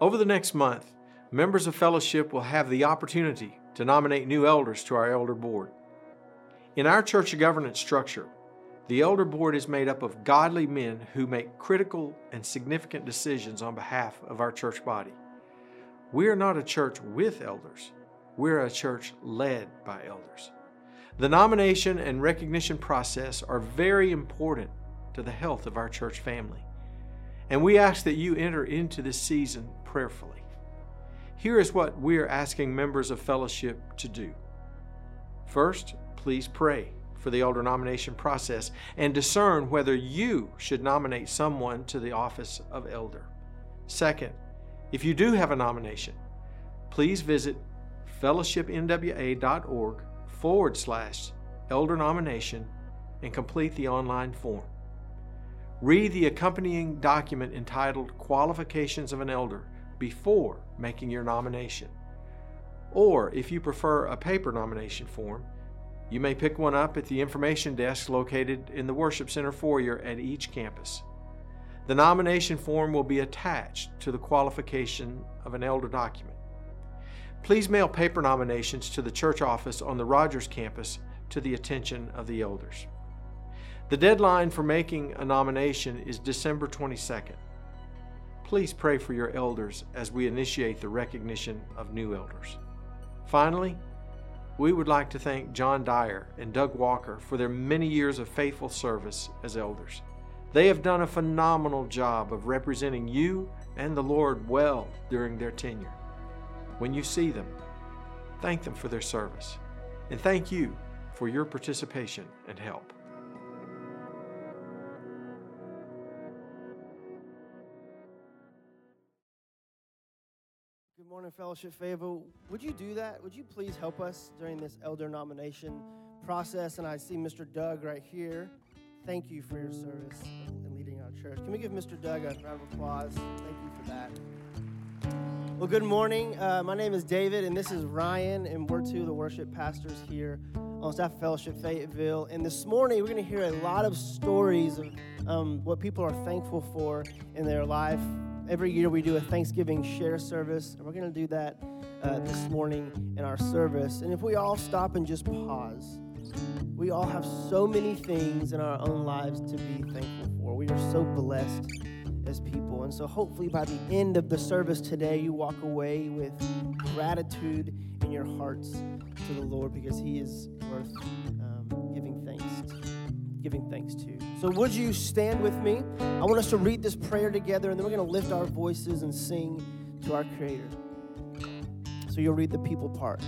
Over the next month, members of fellowship will have the opportunity to nominate new elders to our elder board. In our church governance structure, the elder board is made up of godly men who make critical and significant decisions on behalf of our church body. We are not a church with elders, we're a church led by elders. The nomination and recognition process are very important to the health of our church family. And we ask that you enter into this season prayerfully. Here is what we are asking members of fellowship to do. First, please pray for the elder nomination process and discern whether you should nominate someone to the office of elder. Second, if you do have a nomination, please visit fellowshipnwa.org forward slash elder nomination and complete the online form. Read the accompanying document entitled Qualifications of an Elder before making your nomination. Or, if you prefer a paper nomination form, you may pick one up at the information desk located in the Worship Center foyer at each campus. The nomination form will be attached to the qualification of an elder document. Please mail paper nominations to the church office on the Rogers campus to the attention of the elders. The deadline for making a nomination is December 22nd. Please pray for your elders as we initiate the recognition of new elders. Finally, we would like to thank John Dyer and Doug Walker for their many years of faithful service as elders. They have done a phenomenal job of representing you and the Lord well during their tenure. When you see them, thank them for their service and thank you for your participation and help. Morning, Fellowship Fayetteville. Would you do that? Would you please help us during this elder nomination process? And I see Mr. Doug right here. Thank you for your service in leading our church. Can we give Mr. Doug a round of applause? Thank you for that. Well, good morning. Uh, my name is David, and this is Ryan, and we're two of the worship pastors here on staff Fellowship Fayetteville. And this morning, we're going to hear a lot of stories of um, what people are thankful for in their life. Every year, we do a Thanksgiving share service, and we're going to do that uh, this morning in our service. And if we all stop and just pause, we all have so many things in our own lives to be thankful for. We are so blessed as people. And so, hopefully, by the end of the service today, you walk away with gratitude in your hearts to the Lord because He is worth um, giving thanks to, giving thanks to. So, would you stand with me? I want us to read this prayer together, and then we're going to lift our voices and sing to our Creator. So, you'll read the people part.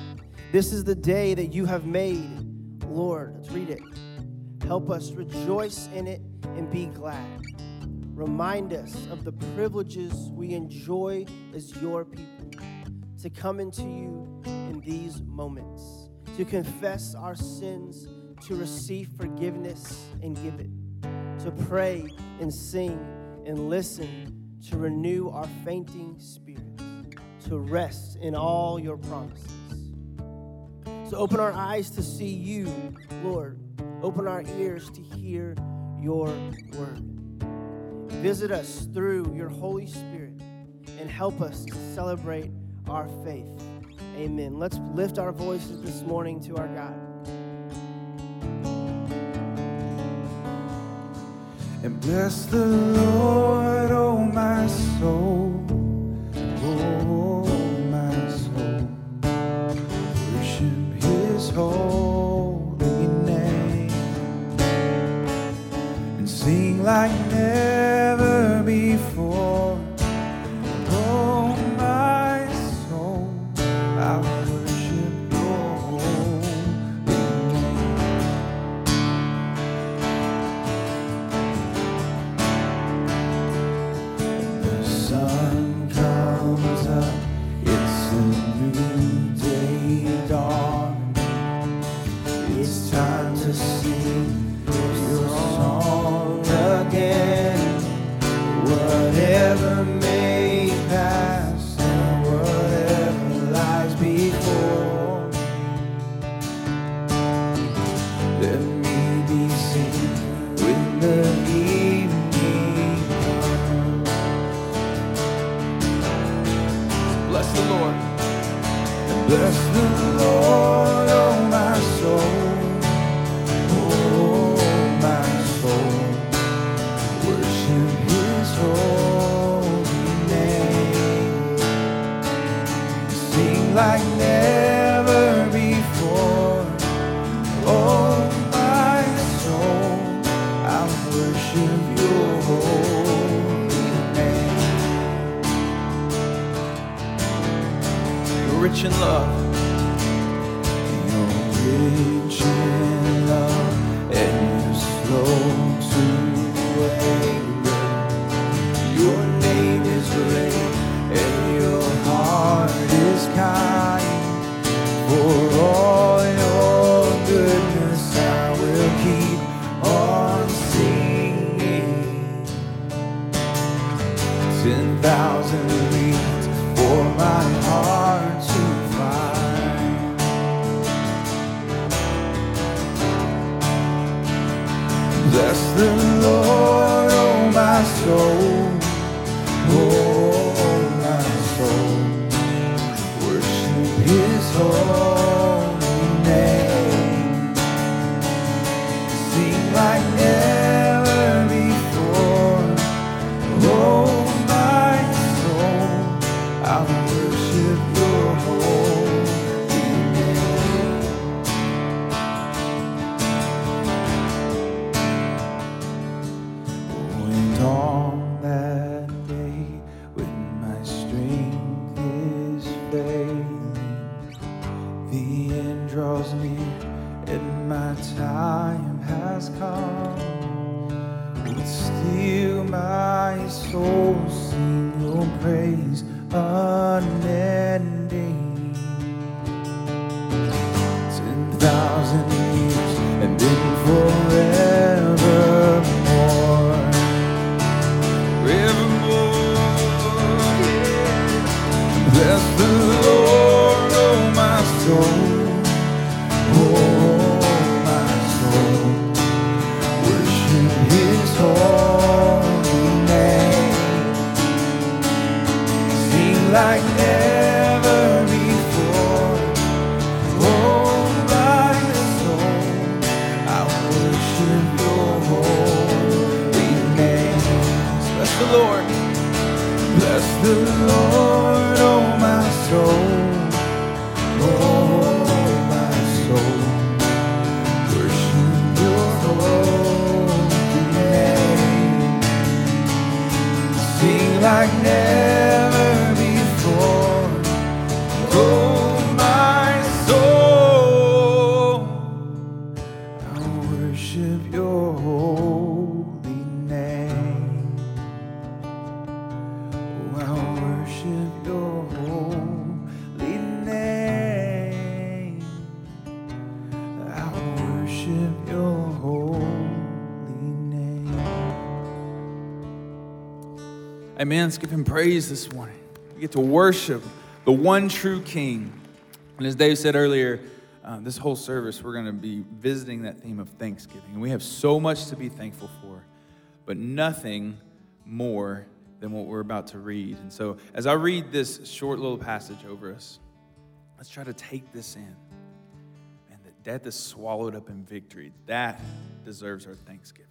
This is the day that you have made, Lord. Let's read it. Help us rejoice in it and be glad. Remind us of the privileges we enjoy as your people to come into you in these moments, to confess our sins, to receive forgiveness and give it, to pray and sing and listen, to renew our fainting spirits, to rest in all your promises. So open our eyes to see you, Lord. Open our ears to hear your word. Visit us through your Holy Spirit and help us to celebrate our faith. Amen. Let's lift our voices this morning to our God. And bless the Lord, oh my soul, oh my soul. Worship His holy name and sing like never Amen. Let's give him praise this morning. We get to worship the one true King. And as Dave said earlier, uh, this whole service, we're going to be visiting that theme of Thanksgiving. And we have so much to be thankful for, but nothing more than what we're about to read. And so, as I read this short little passage over us, let's try to take this in. And that death is swallowed up in victory. That deserves our thanksgiving.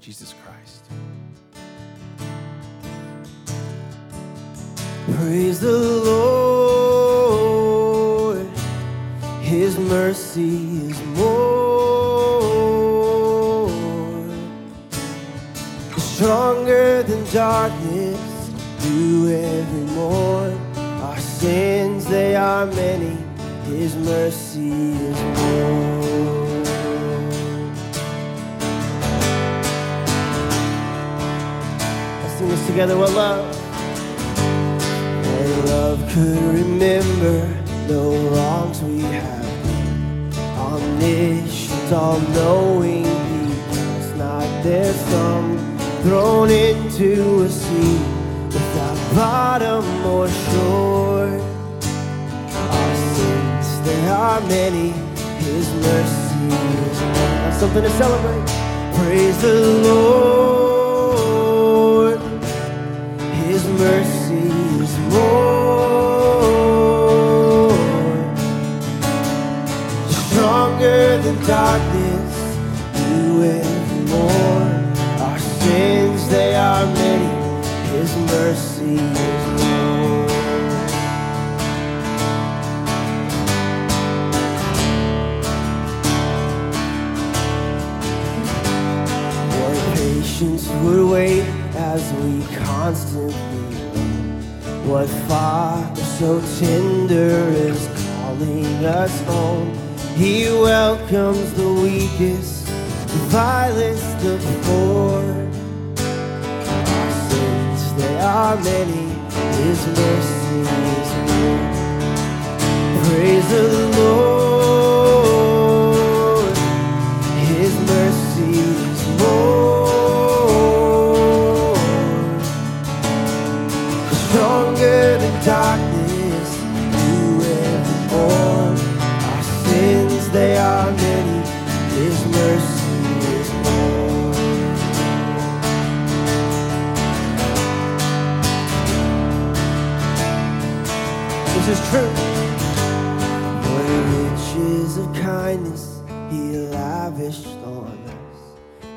Jesus Christ. Praise the Lord. His mercy is more. Stronger than darkness, do every morn. Our sins, they are many. His mercy is more. Sing this together. What love? And love could remember the wrongs we have done. Omniscient, all knowing, He does not their thumb thrown into a sea without bottom or shore. Our sins, there are many. His mercy is. Something to celebrate. Praise the Lord. Is more. Stronger than darkness, you evermore. Our sins, they are many. His mercy is more. Your patience would wait constantly. What Father so tender is calling us home. He welcomes the weakest, the vilest, of the poor. Our sins, they are many, His mercy is more. Praise the Lord,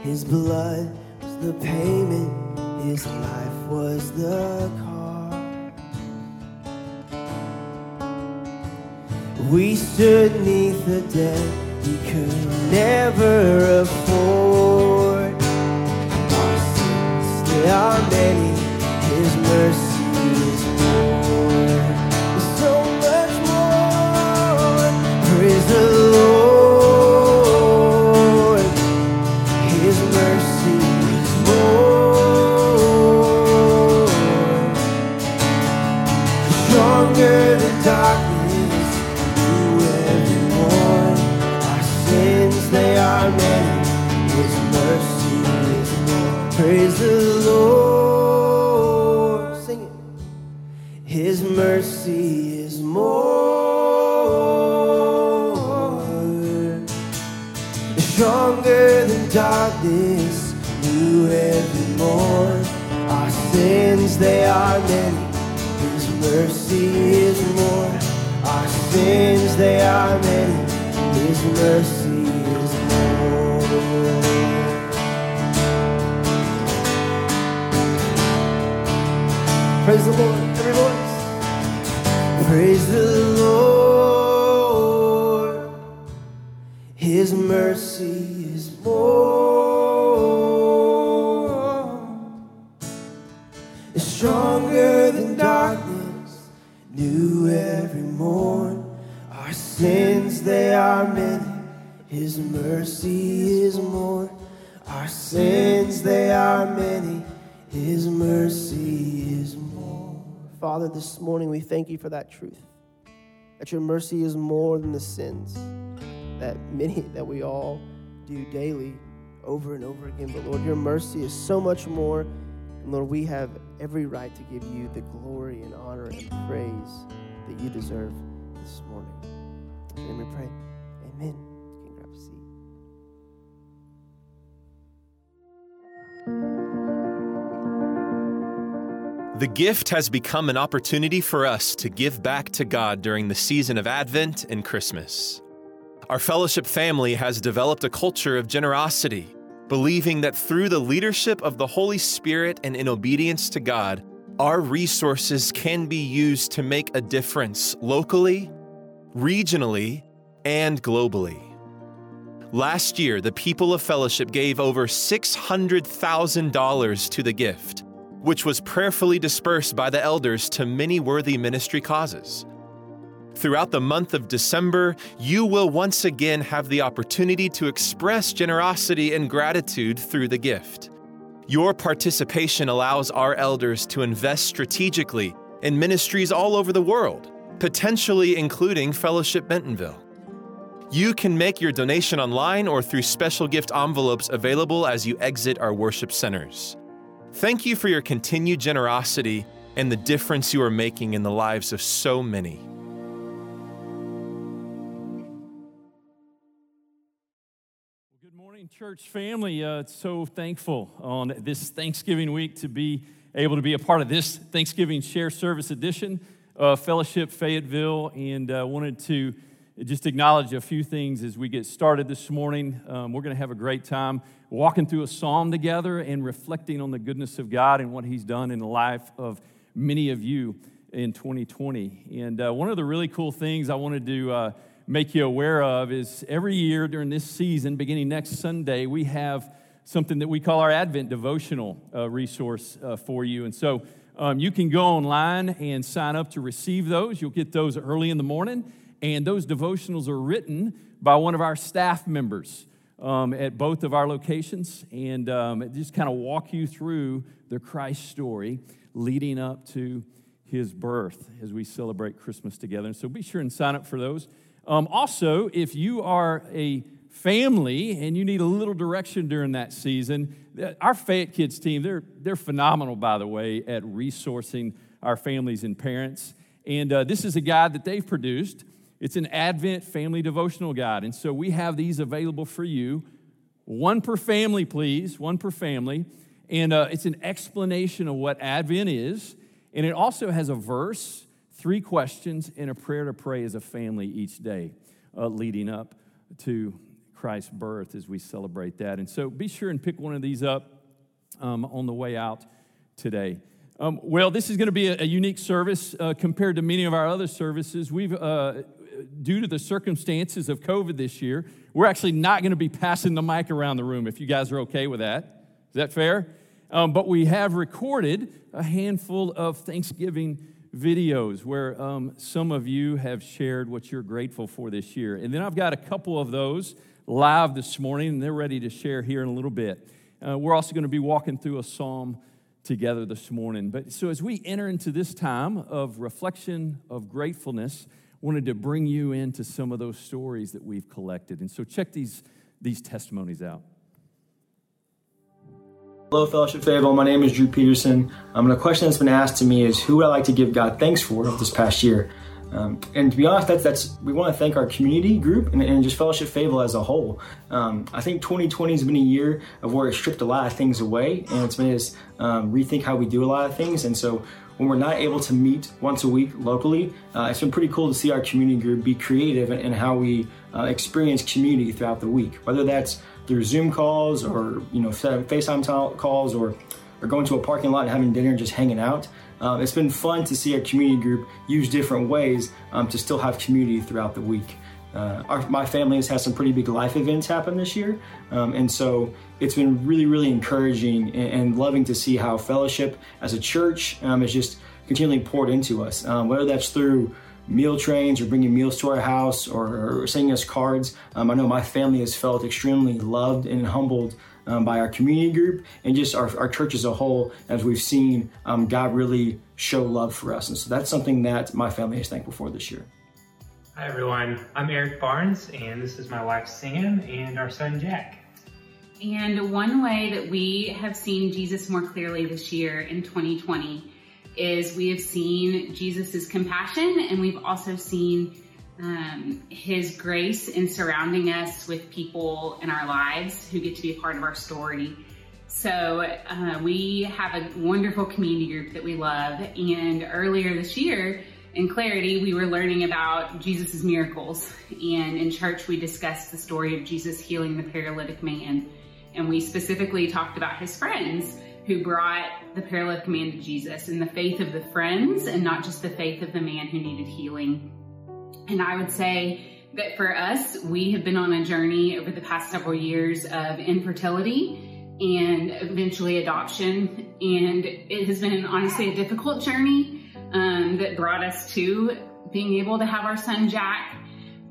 His blood was the payment, his life was the cost. We stood neath a debt we could never afford. Our sins, they are many, his mercy mercy is more. Praise the Lord, every voice. Praise the Lord. His mercy is more. Father, this morning we thank you for that truth. That your mercy is more than the sins that many that we all do daily over and over again. But Lord, your mercy is so much more. And Lord, we have every right to give you the glory and honor and praise that you deserve this morning. And we pray, Amen. The gift has become an opportunity for us to give back to God during the season of Advent and Christmas. Our fellowship family has developed a culture of generosity, believing that through the leadership of the Holy Spirit and in obedience to God, our resources can be used to make a difference locally, regionally, and globally. Last year, the people of fellowship gave over $600,000 to the gift, which was prayerfully dispersed by the elders to many worthy ministry causes. Throughout the month of December, you will once again have the opportunity to express generosity and gratitude through the gift. Your participation allows our elders to invest strategically in ministries all over the world, potentially including Fellowship Bentonville. You can make your donation online or through special gift envelopes available as you exit our worship centers. Thank you for your continued generosity and the difference you are making in the lives of so many. Good morning, church family. Uh, so thankful on this Thanksgiving week to be able to be a part of this Thanksgiving Share Service edition of Fellowship Fayetteville, and uh, wanted to just acknowledge a few things as we get started this morning. Um, we're going to have a great time walking through a psalm together and reflecting on the goodness of God and what He's done in the life of many of you in 2020. And uh, one of the really cool things I wanted to uh, make you aware of is every year during this season, beginning next Sunday, we have something that we call our Advent devotional uh, resource uh, for you. And so um, you can go online and sign up to receive those. You'll get those early in the morning. And those devotionals are written by one of our staff members um, at both of our locations and um, just kind of walk you through the Christ story leading up to his birth as we celebrate Christmas together. And so be sure and sign up for those. Um, also, if you are a family and you need a little direction during that season, our Fayette Kids team, they're, they're phenomenal, by the way, at resourcing our families and parents. And uh, this is a guide that they've produced. It's an Advent family devotional guide. And so we have these available for you. One per family, please, one per family. And uh, it's an explanation of what Advent is. And it also has a verse three questions and a prayer to pray as a family each day uh, leading up to Christ's birth as we celebrate that. And so be sure and pick one of these up um, on the way out today. Um, well, this is going to be a, a unique service uh, compared to many of our other services. We've, uh, due to the circumstances of COVID this year, we're actually not going to be passing the mic around the room if you guys are okay with that. Is that fair? Um, but we have recorded a handful of Thanksgiving videos where um, some of you have shared what you're grateful for this year. And then I've got a couple of those live this morning, and they're ready to share here in a little bit. Uh, we're also going to be walking through a psalm together this morning. But so as we enter into this time of reflection, of gratefulness, wanted to bring you into some of those stories that we've collected. And so check these, these testimonies out. Hello, Fellowship Fayetteville. My name is Drew Peterson. Um, and a question that's been asked to me is who would I like to give God thanks for this past year? Um, and to be honest, that's, that's we want to thank our community group and, and just Fellowship Fayetteville as a whole. Um, I think 2020 has been a year of where it stripped a lot of things away, and it's made us um, rethink how we do a lot of things. And so, when we're not able to meet once a week locally, uh, it's been pretty cool to see our community group be creative in, in how we uh, experience community throughout the week. Whether that's through Zoom calls or you know FaceTime calls or or going to a parking lot and having dinner and just hanging out. Um, it's been fun to see our community group use different ways um, to still have community throughout the week. Uh, our, my family has had some pretty big life events happen this year, um, and so it's been really, really encouraging and, and, loving to see how fellowship as a church um, is just continually poured into us, um, whether that's through meal trains or bringing meals to our house or, or sending us cards. Um, I know my family has felt extremely loved and humbled um, by our community group and just our, our church as a whole as we've seen um, God really show love for us. And so that's something that my family is thankful for this year. Hi, everyone. I'm Eric Barnes, and this is my wife Sam and our son Jack. And one way that we have seen Jesus more clearly this year in 2020 is we have seen Jesus's compassion and we've also seen um, his grace in surrounding us with people in our lives who get to be a part of our story. So uh, we have a wonderful community group that we love. And earlier this year in Clarity, we were learning about Jesus's miracles. And in church, we discussed the story of Jesus healing the paralytic man. And we specifically talked about his friends who brought the paralytic man to Jesus and the faith of the friends and not just the faith of the man who needed healing. And I would say that for us, we have been on a journey over the past several years of infertility and eventually adoption. And it has been honestly a difficult journey um, that brought us to being able to have our son Jack.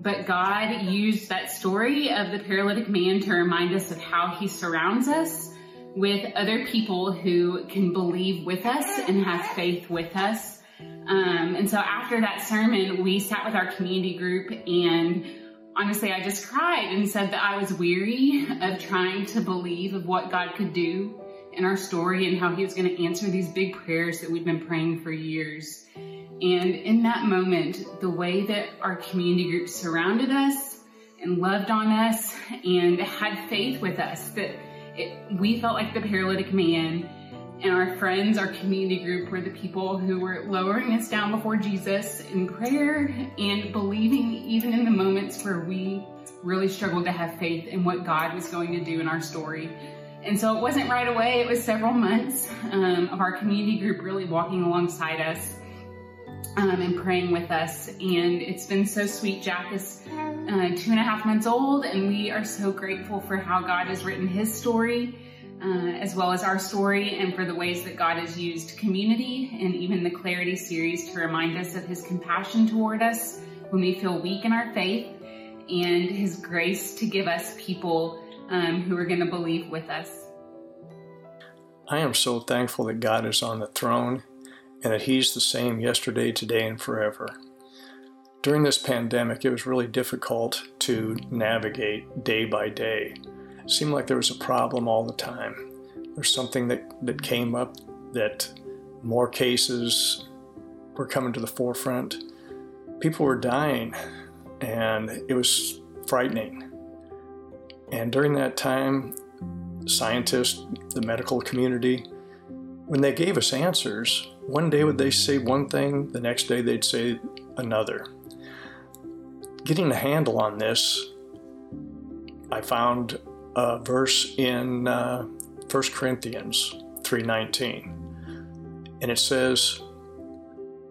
But God used that story of the paralytic man to remind us of how he surrounds us with other people who can believe with us and have faith with us. Um, and so after that sermon, we sat with our community group and honestly, I just cried and said that I was weary of trying to believe of what God could do in our story and how he was going to answer these big prayers that we've been praying for years. And in that moment, the way that our community group surrounded us and loved on us and had faith with us that it, we felt like the paralytic man and our friends, our community group were the people who were lowering us down before Jesus in prayer and believing even in the moments where we really struggled to have faith in what God was going to do in our story. And so it wasn't right away, it was several months um, of our community group really walking alongside us um, and praying with us. And it's been so sweet. Jack is uh, two and a half months old, and we are so grateful for how God has written his story. Uh, as well as our story, and for the ways that God has used community and even the Clarity series to remind us of His compassion toward us when we feel weak in our faith, and His grace to give us people um, who are going to believe with us. I am so thankful that God is on the throne and that He's the same yesterday, today, and forever. During this pandemic, it was really difficult to navigate day by day. It seemed like there was a problem all the time. There's something that, that came up that more cases were coming to the forefront. People were dying, and it was frightening. And during that time, scientists, the medical community, when they gave us answers, one day would they say one thing, the next day they'd say another. Getting a handle on this, I found a verse in uh, 1 Corinthians 3:19. And it says,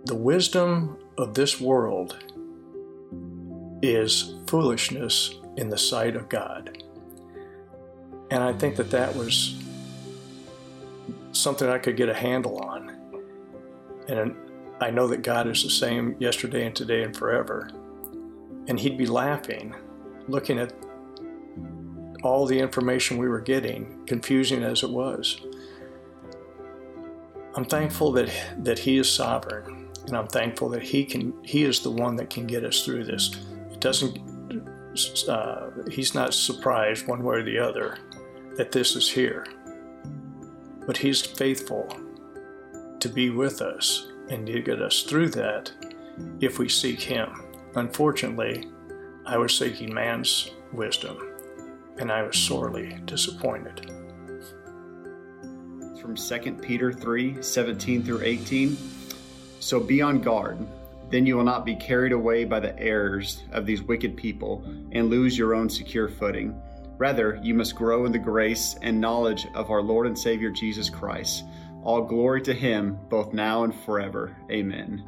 "The wisdom of this world is foolishness in the sight of God." And I think that that was something I could get a handle on. And I know that God is the same yesterday and today and forever. And He'd be laughing, looking at all the information we were getting, confusing as it was. I'm thankful that, that He is sovereign, and I'm thankful that He can He is the one that can get us through this. It doesn't uh, He's not surprised one way or the other that this is here. But He's faithful to be with us and to get us through that if we seek Him. Unfortunately, I was seeking man's wisdom, and I was sorely disappointed. From 2 Peter 3 17 through 18. So be on guard. Then you will not be carried away by the errors of these wicked people and lose your own secure footing. Rather, you must grow in the grace and knowledge of our Lord and Savior Jesus Christ. All glory to him, both now and forever. Amen.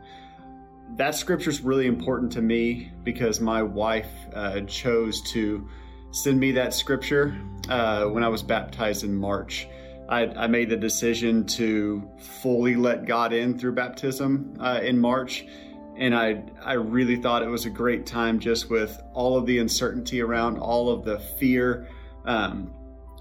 That scripture is really important to me because my wife uh, chose to send me that scripture uh, when I was baptized in March. I, I, made the decision to fully let God in through baptism uh, in March. And I, I really thought it was a great time just with all of the uncertainty around, all of the fear um,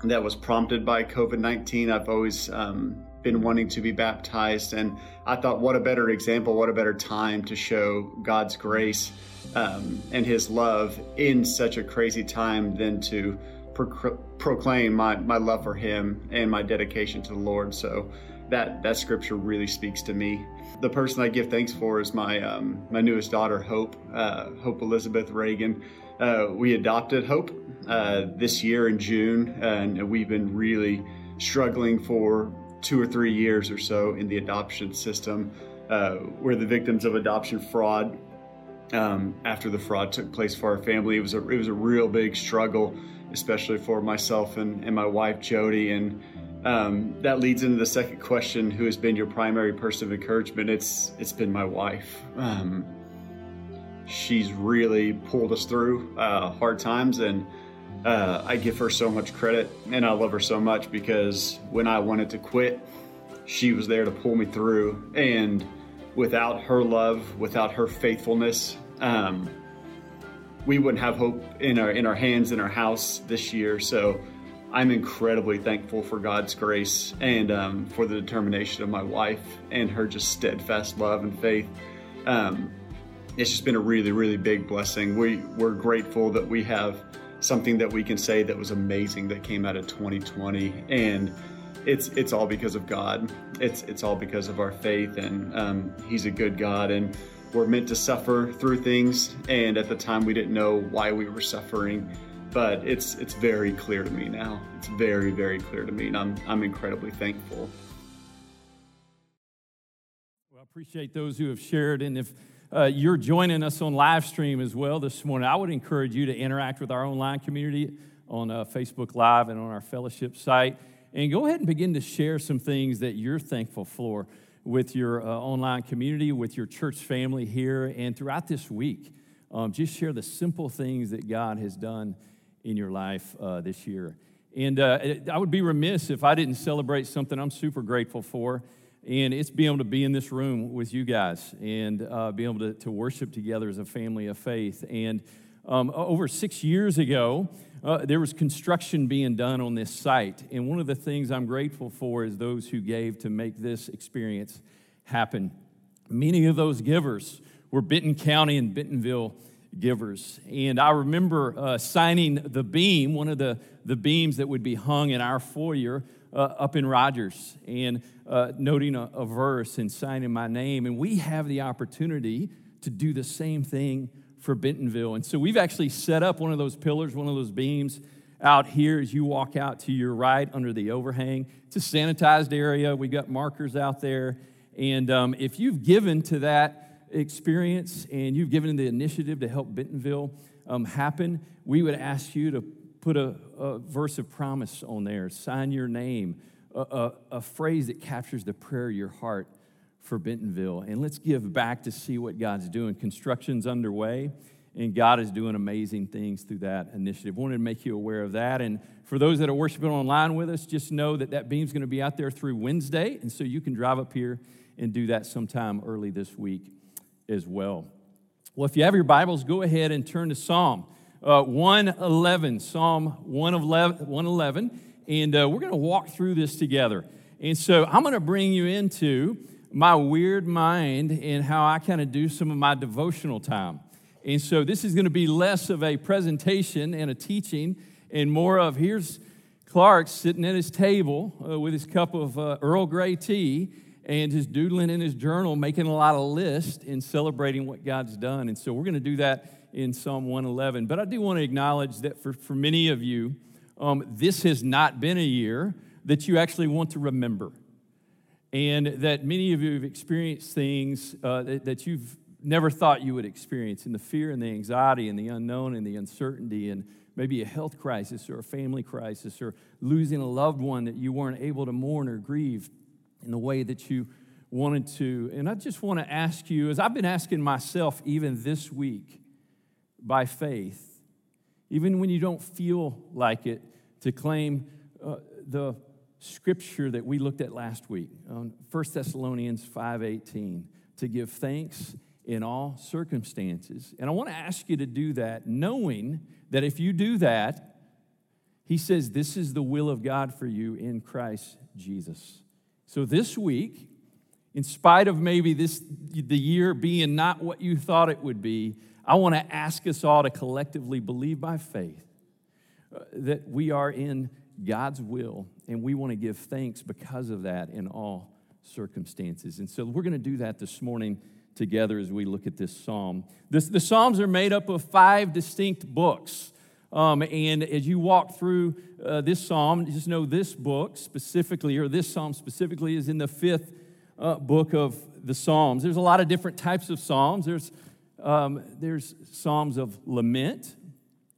that was prompted by COVID 19. I've always um, been wanting to be baptized. And I thought, what a better example, what a better time to show God's grace um, and His love in such a crazy time than to pro- proclaim my, my love for Him and my dedication to the Lord. So that, that scripture really speaks to me. The person I give thanks for is my, um, my newest daughter, Hope, uh, Hope Elizabeth Reagan. Uh, we adopted Hope uh, this year in June, and we've been really struggling for two or three years or so in the adoption system. Uh, we're the victims of adoption fraud. Um, after the fraud took place for our family, it was a it was a real big struggle, especially for myself and, and my wife Jody. And um, that leads into the second question: Who has been your primary person of encouragement? It's it's been my wife. Um, she's really pulled us through uh, hard times and uh, I give her so much credit and I love her so much because when I wanted to quit, she was there to pull me through. And without her love, without her faithfulness, um, we wouldn't have hope in our in our hands in our house this year. So I'm incredibly thankful for God's grace and um, for the determination of my wife and her just steadfast love and faith. Um, it's just been a really, really big blessing. We we're grateful that we have something that we can say that was amazing that came out of 2020 and it's it's all because of God. It's it's all because of our faith, and um, He's a good God. And we're meant to suffer through things, and at the time we didn't know why we were suffering. But it's it's very clear to me now. It's very very clear to me, and I'm I'm incredibly thankful. Well, I appreciate those who have shared, and if uh, you're joining us on live stream as well this morning, I would encourage you to interact with our online community on uh, Facebook Live and on our fellowship site. And go ahead and begin to share some things that you're thankful for with your uh, online community, with your church family here, and throughout this week. Um, just share the simple things that God has done in your life uh, this year. And uh, I would be remiss if I didn't celebrate something I'm super grateful for. And it's being able to be in this room with you guys and uh, be able to, to worship together as a family of faith. And um, over six years ago, uh, there was construction being done on this site. And one of the things I'm grateful for is those who gave to make this experience happen. Many of those givers were Benton County and Bentonville givers. And I remember uh, signing the beam, one of the, the beams that would be hung in our foyer uh, up in Rogers, and uh, noting a, a verse and signing my name. And we have the opportunity to do the same thing for Bentonville. And so we've actually set up one of those pillars, one of those beams out here as you walk out to your right under the overhang. It's a sanitized area. We've got markers out there. And um, if you've given to that experience and you've given the initiative to help Bentonville um, happen, we would ask you to put a, a, verse of promise on there, sign your name, a, a, a phrase that captures the prayer of your heart for Bentonville. And let's give back to see what God's doing. Construction's underway, and God is doing amazing things through that initiative. Wanted to make you aware of that. And for those that are worshiping online with us, just know that that beam's going to be out there through Wednesday. And so you can drive up here and do that sometime early this week as well. Well, if you have your Bibles, go ahead and turn to Psalm uh, 111. Psalm 111. And uh, we're going to walk through this together. And so I'm going to bring you into my weird mind and how I kind of do some of my devotional time. And so this is going to be less of a presentation and a teaching and more of here's Clark sitting at his table uh, with his cup of uh, Earl Grey tea and just doodling in his journal, making a lot of lists and celebrating what God's done. And so we're going to do that in Psalm 111. But I do want to acknowledge that for, for many of you, um, this has not been a year that you actually want to remember and that many of you have experienced things uh, that, that, you've never thought you would experience, and the fear and the anxiety and the unknown and the uncertainty, and maybe a health crisis or a family crisis or losing a loved one that you weren't able to mourn or grieve in the way that you wanted to. And I just want to ask you, as I've been asking myself even this week by faith, even when you don't feel like it, to claim uh, the scripture that we looked at last week on 1 Thessalonians 5:18 to give thanks in all circumstances. And I want to ask you to do that knowing that if you do that, he says this is the will of God for you in Christ Jesus. So this week, in spite of maybe this the year being not what you thought it would be, I want to ask us all to collectively believe by faith uh, that we are in God's will, and we want to give thanks because of that in all circumstances. And so we're going to do that this morning together as we look at this psalm. This, the Psalms are made up of five distinct books. Um, and as you walk through uh, this psalm, just know this book specifically, or this psalm specifically, is in the fifth uh, book of the Psalms. There's a lot of different types of psalms. There's, um, there's psalms of lament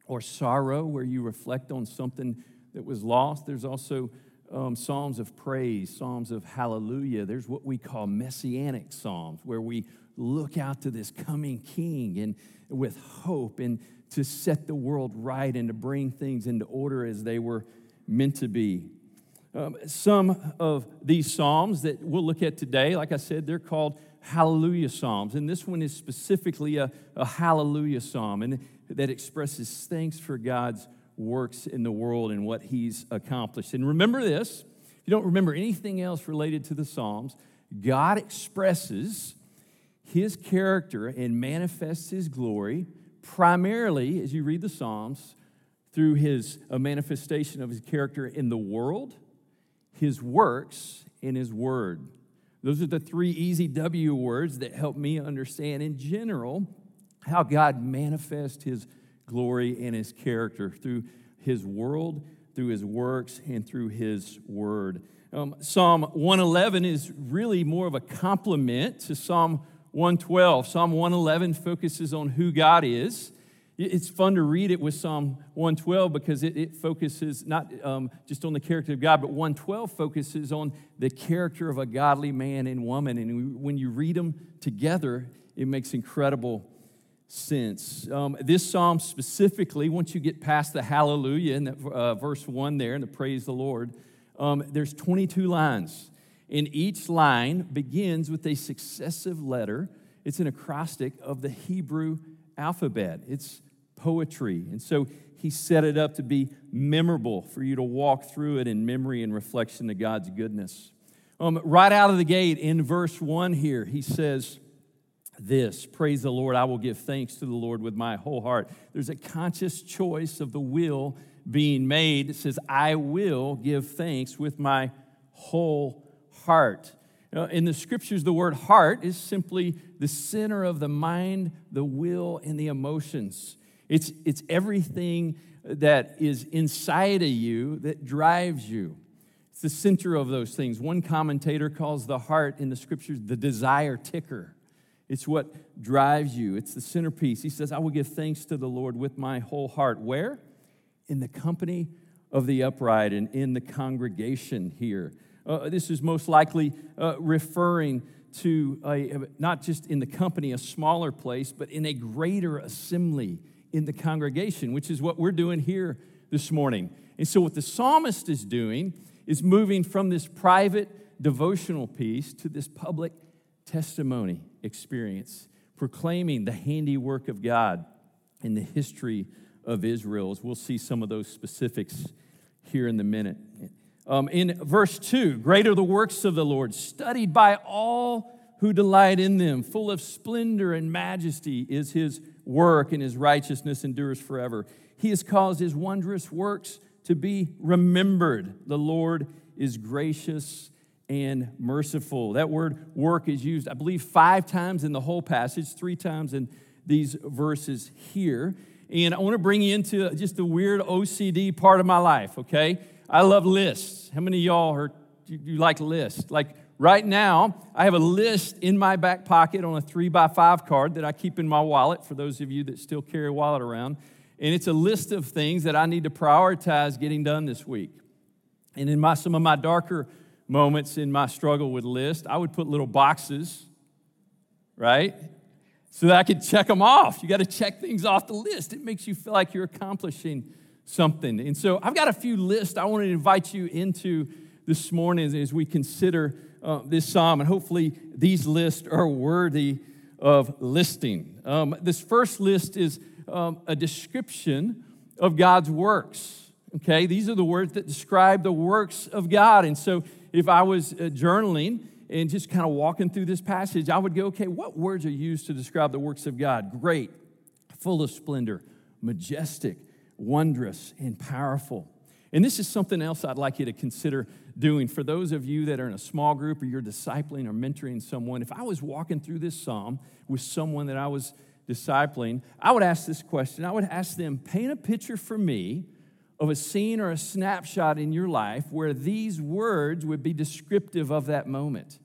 or sorrow, where you reflect on something that was lost. There's also um, psalms of praise, psalms of hallelujah. There's what we call messianic psalms, where we look out to this coming king and with hope and to set the world right and to bring things into order as they were meant to be. Um, some of these psalms that we'll look at today, like I said, they're called hallelujah psalms. And this one is specifically a, a hallelujah psalm and that expresses thanks for God's works in the world and what he's accomplished. And remember this if you don't remember anything else related to the Psalms, God expresses his character and manifests his glory primarily, as you read the Psalms, through his a manifestation of his character in the world, his works, and his word. Those are the three easy W words that help me understand in general how God manifests his glory and his character through his world, through his works, and through his word. Um, Psalm 111 is really more of a complement to Psalm 112. Psalm 111 focuses on who God is. It's fun to read it with Psalm 112 because it, it focuses not um, just on the character of God, but 112 focuses on the character of a godly man and woman. And when you read them together, it makes incredible sense. Um, this psalm specifically, once you get past the hallelujah in uh, verse 1 there, and the praise the Lord, um, there's 22 lines. And each line begins with a successive letter. It's an acrostic of the Hebrew alphabet. It's poetry. And so he set it up to be memorable for you to walk through it in memory and reflection of God's goodness. Um, right out of the gate in verse 1 here, he says, this praise the lord i will give thanks to the lord with my whole heart there's a conscious choice of the will being made. It says, I will give thanks with my whole heart. in the scriptures, the word heart is simply the center of the mind, the will, and the emotions. It's, it's everything that is inside of you that drives you. It's the center of those things. One commentator calls the heart in the scriptures the desire ticker. It's what drives you, it's the centerpiece. He says, I will give thanks to the Lord with my whole heart. Where? in the company of the upright and in the congregation here. Uh, this is most likely uh, referring to a, not just in the company, a smaller place, but in a greater assembly in the congregation, which is what we're doing here this morning. And so, what the psalmist is doing is moving from this private devotional piece to this public testimony experience, proclaiming the handiwork of God in the history of Israel. As we'll see some of those specifics here in the minute. Um, in verse 2, great are the works of the Lord, studied by all who delight in them. Full of splendor and majesty is his work, and his righteousness endures forever. He has caused his wondrous works to be remembered. The Lord is gracious and merciful. That word work is used, I believe, five times in the whole passage, three times in these verses here. And I want to bring you into just the weird OCD part of my life, okay? I love lists. How many of y'all are, you, like lists? Like right now, I have a list in my back pocket on a three by five card that I keep in my wallet for those of you that still carry a wallet around. And it's a list of things that I need to prioritize getting done this week. And in my, some of my darker moments in my struggle with lists, I would put little boxes, right? so that I could check them off. You got to check things off the list. It makes you feel like you're accomplishing something. And so I've got a few lists I want to invite you into this morning as we consider uh, this psalm, and hopefully these lists are worthy of listing. Um, this first list is um, a description of God's works. Okay, these are the words that describe the works of God. And so if I was uh, journaling, and just kind of walking through this passage, I would go, okay, what words are used to describe the works of God? Great, full of splendor, majestic, wondrous, and powerful. And this is something else I'd like you to consider doing. For those of you that are in a small group or you're discipling or mentoring someone, if I was walking through this psalm with someone that I was discipling, I would ask this question. I would ask them, paint a picture for me of a scene or a snapshot in your life where these words would be descriptive of that moment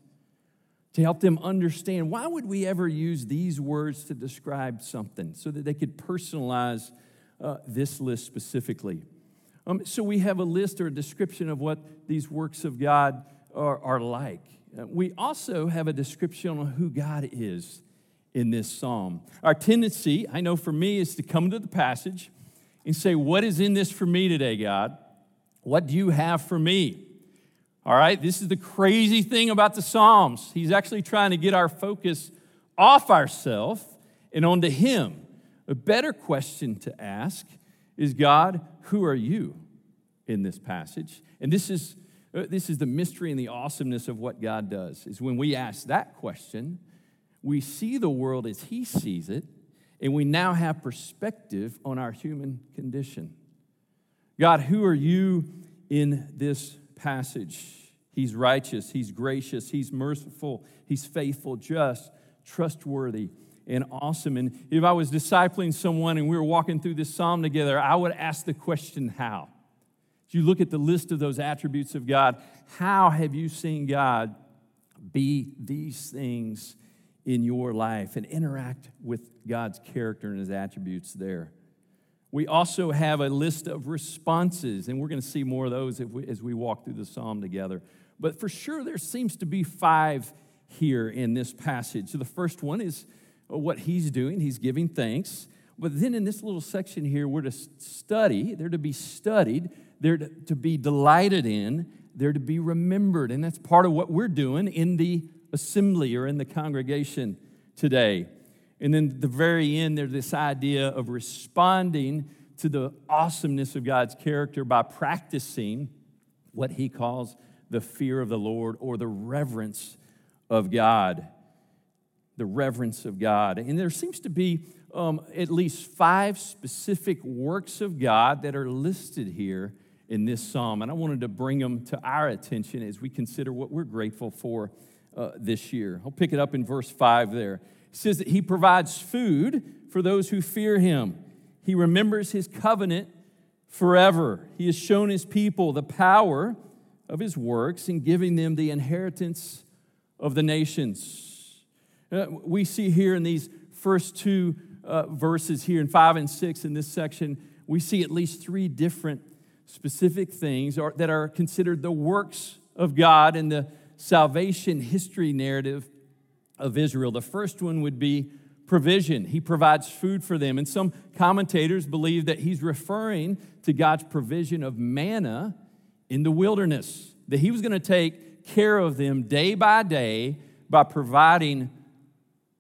to help them understand why would we ever use these words to describe something so that they could personalize uh, this list specifically um, so we have a list or a description of what these works of god are, are like uh, we also have a description on who god is in this psalm our tendency i know for me is to come to the passage and say, What is in this for me today, God? What do you have for me? All right, this is the crazy thing about the Psalms. He's actually trying to get our focus off ourselves and onto Him. A better question to ask is God, who are you in this passage? And this is, uh, this is the mystery and the awesomeness of what God does, is when we ask that question, we see the world as He sees it, and we now have perspective on our human condition. God, who are you in this passage? He's righteous, He's gracious, He's merciful, He's faithful, just, trustworthy, and awesome. And if I was discipling someone and we were walking through this psalm together, I would ask the question, How? As you look at the list of those attributes of God, how have you seen God be these things in your life and interact with God's character and his attributes there? We also have a list of responses, and we're going to see more of those we, as we walk through the psalm together. But for sure, there seems to be five here in this passage. So the first one is what he's doing, he's giving thanks. But then in this little section here, we're to study, they're to be studied, they're to be delighted in, they're to be remembered. And that's part of what we're doing in the assembly or in the congregation today. And then the very end, there's this idea of responding to the awesomeness of God's character by practicing what he calls the fear of the Lord or the reverence of God. The reverence of God. And there seems to be um, at least five specific works of God that are listed here in this psalm. And I wanted to bring them to our attention as we consider what we're grateful for uh, this year. I'll pick it up in verse 5 there. It says that He provides food for those who fear Him, He remembers His covenant forever. He has shown His people the power of his works in giving them the inheritance of the nations. Uh, we see here in these first two uh, verses here in five and six in this section, we see at least three different specific things are, that are considered the works of God in the salvation history narrative of Israel. The first one would be provision. He provides food for them. And some commentators believe that he's referring to God's provision of manna in the wilderness, that he was going to take care of them day by day by providing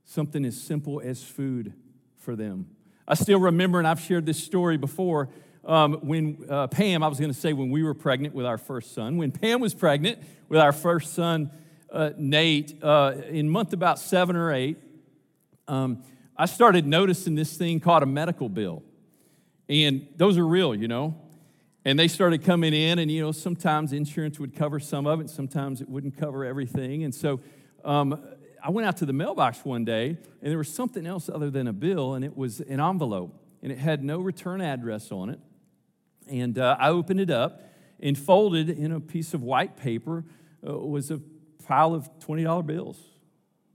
something as simple as food for them. I still remember, and I've shared this story before, um, when uh, Pam, I was going to say when we were pregnant with our first son, when Pam was pregnant with our first son, uh, Nate, uh, in month about seven or eight, um, I started noticing this thing called a medical bill. And those are real, you know. And they started coming in, and you know, sometimes insurance would cover some of it, sometimes it wouldn't cover everything. And so um, I went out to the mailbox one day, and there was something else other than a bill, and it was an envelope, and it had no return address on it. And uh, I opened it up, and folded in a piece of white paper uh, was a pile of $20 bills,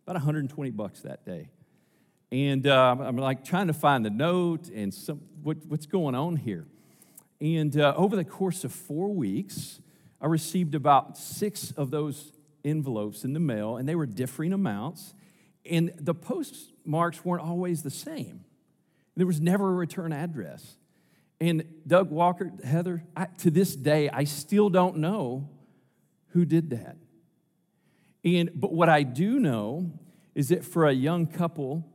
about 120 bucks that day. And uh, I'm like trying to find the note and some, what, what's going on here. And uh, over the course of four weeks, I received about six of those envelopes in the mail, and they were differing amounts. And the postmarks weren't always the same. There was never a return address. And Doug Walker, Heather, I, to this day, I still don't know who did that. And but what I do know is that for a young couple,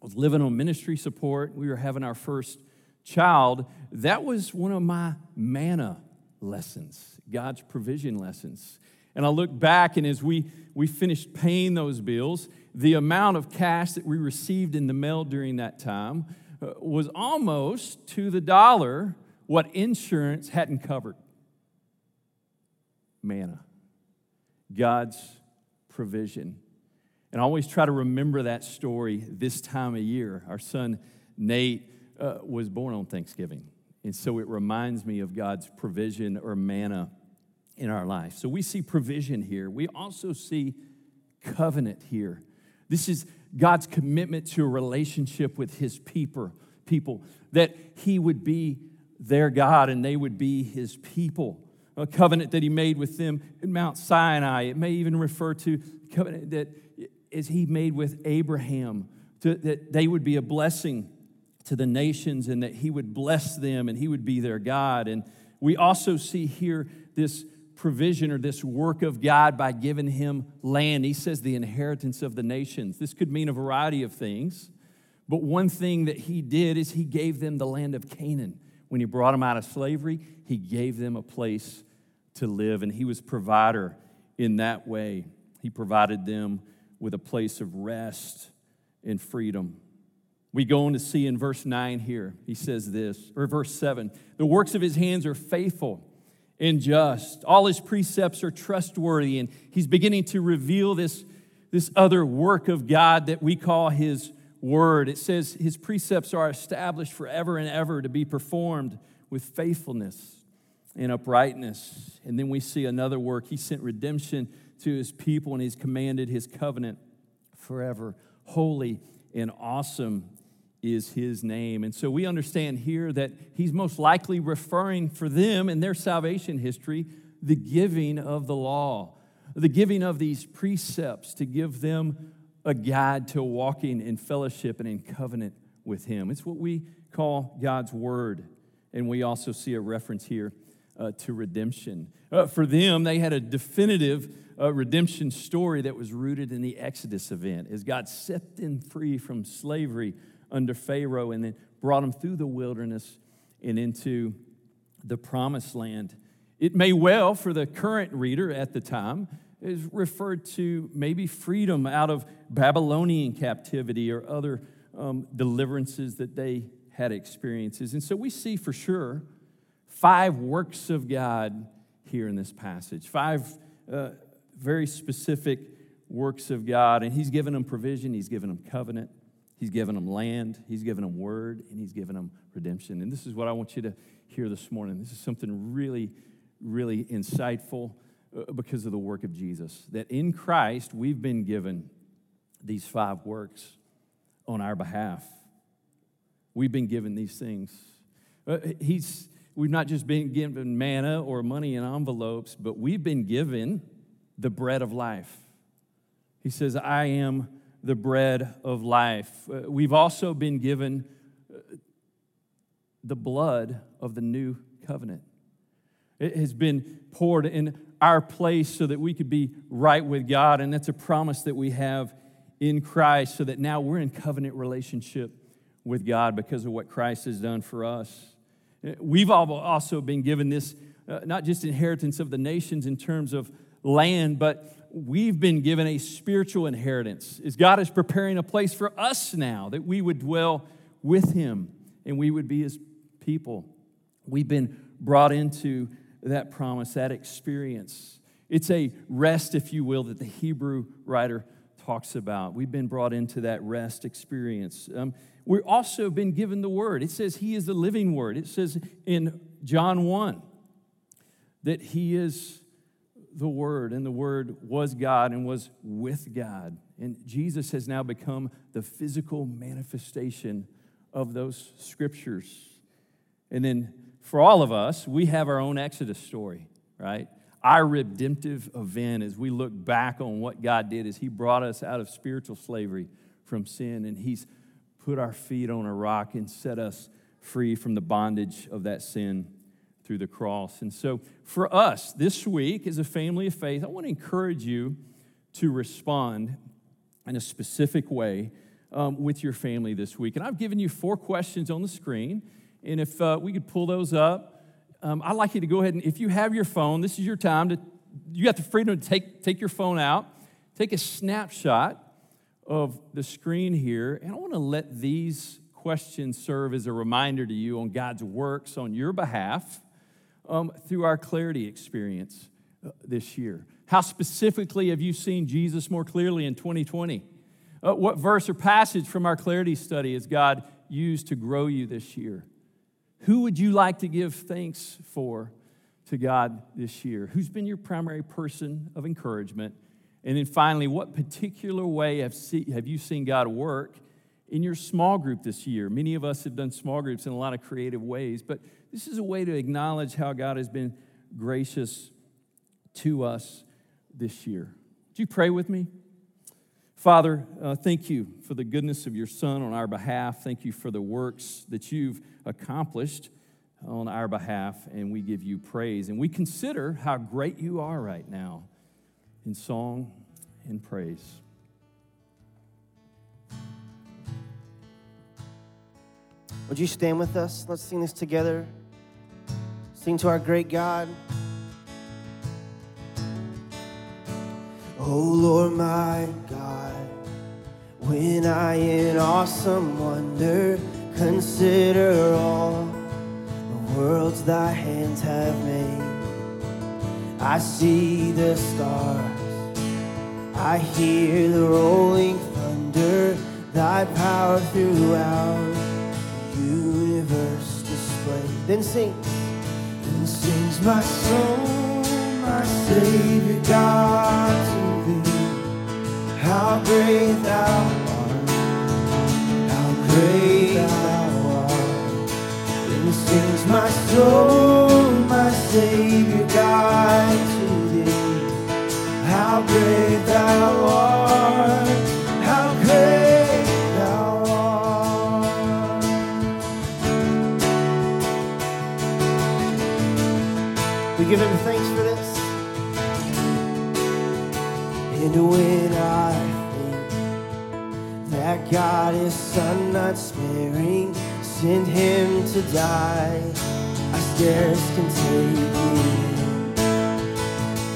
I was living on ministry support. We were having our first child, that was one of my manna lessons, God's provision lessons. And I look back, and as we, we finished paying those bills, the amount of cash that we received in the mail during that time uh, was almost to the dollar what insurance hadn't covered. Manna, God's provision. And I always try to remember that story this time of year. Our son Nate uh, was born on Thanksgiving. And so it reminds me of God's provision or manna in our life. So we see provision here. We also see covenant here. This is God's commitment to a relationship with his people, people that he would be their God and they would be his people. A covenant that he made with them at Mount Sinai. It may even refer to covenant that as he made with Abraham, to, that they would be a blessing to the nations and that he would bless them and he would be their God. And we also see here this provision or this work of God by giving him land. He says the inheritance of the nations. This could mean a variety of things, but one thing that he did is he gave them the land of Canaan. When he brought them out of slavery, he gave them a place to live, and he was provider in that way. He provided them with a place of rest and freedom. We go on to see in verse 9 here, he says this, or verse 7 the works of his hands are faithful, and just. All his precepts are trustworthy, and he's beginning to reveal this, this other work of God that we call his word. It says his precepts are established forever and ever to be performed with faithfulness and uprightness. And then we see another work. He sent redemption to his people, and he's commanded his covenant forever. Holy and awesome is his name. And so we understand here that he's most likely referring for them in their salvation history the giving of the law, the giving of these precepts to give them a guide to walking in fellowship and in covenant with him. It's what we call God's word. And we also see a reference here uh, to redemption. Uh, for them, they had a definitive uh, redemption story that was rooted in the Exodus event as God set them free from slavery under Pharaoh and then brought them through the wilderness and into the promised land. It may well, for the current reader at the time, is referred to maybe freedom out of Babylonian captivity or other um, deliverances that they had experiences. And so we see for sure five works of God here in this passage, five uh, very specific works of God. And He's given them provision, He's given them covenant, He's given them land, He's given them word, and He's given them redemption. And this is what I want you to hear this morning. This is something really, really insightful uh, because of the work of Jesus. That in Christ, we've been given these five works on our behalf. We've been given these things. Uh, he's, we've not just been given manna or money in envelopes, but we've been given the bread of life. He says, I am the bread of life. Uh, we've also been given uh, the blood of the new covenant. It has been poured in our place so that we could be right with God, and that's a promise that we have in Christ, so that now we're in covenant relationship with God because of what Christ has done for us. Uh, we've also been given this, uh, not just inheritance of the nations in terms of land, but we've been given a spiritual inheritance. Is God is preparing a place for us now that we would dwell with Him and we would be His people. We've been brought into that promise, that experience. It's a rest, if you will, that the Hebrew writer talks about. We've been brought into that rest experience. Um, we've also been given the word. It says He is the living word. It says in John 1 that He is the Word, and the Word was God and was with God. And Jesus has now become the physical manifestation of those scriptures. And then for all of us, we have our own Exodus story, right? Our redemptive event as we look back on what God did is He brought us out of spiritual slavery from sin, and He's put our feet on a rock and set us free from the bondage of that sin through the cross. And so, for us this week as a family of faith, I want to encourage you to respond in a specific way um, with your family this week. And I've given you four questions on the screen. And if uh, we could pull those up, um, I'd like you to go ahead and, if you have your phone, this is your time to, you got the freedom to take, take your phone out, take a snapshot of the screen here. And I want to let these questions serve as a reminder to you on God's works on your behalf um, through our clarity experience uh, this year? How specifically have you seen Jesus more clearly in 2020? Uh, what verse or passage from our clarity study has God used to grow you this year? Who would you like to give thanks for to God this year? Who's been your primary person of encouragement? And then finally, what particular way have, see, have you seen God work in your small group this year? Many of us have done small groups in a lot of creative ways, but this is a way to acknowledge how God has been gracious to us this year. Would you pray with me? Father, uh, thank you for the goodness of your Son on our behalf. Thank you for the works that you've accomplished on our behalf, and we give you praise. And we consider how great you are right now in song and praise. Would you stand with us? Let's sing this together. Sing to our great God. Oh Lord my God, when I in awesome wonder consider all the worlds thy hands have made, I see the stars. I hear the rolling thunder, thy power throughout universe displayed. Then sings, then sings my soul, my Savior God to thee. How great thou art, how great thou art. Then sings my soul, my Savior God to thee. How great thou art, When I think that God his son not sparing sent him to die, I scarce can take it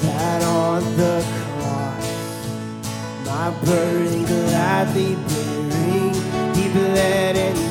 that on the cross my burden gladly bearing, he bled and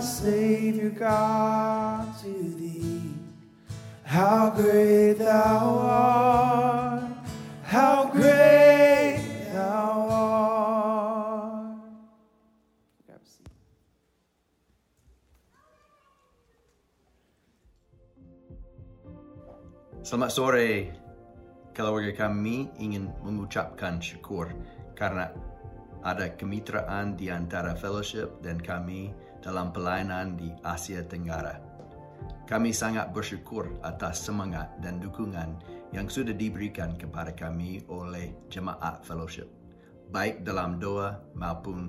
Savior God, to thee. How great thou art, how great thou art. Selamat sore. Keluarga kami ingin mengucapkan syukur karena ada kemitraan di antara fellowship dan kami dalam pelayanan di Asia Tenggara. Kami sangat bersyukur atas semangat dan dukungan yang sudah diberikan kepada kami oleh jemaat fellowship, baik dalam doa maupun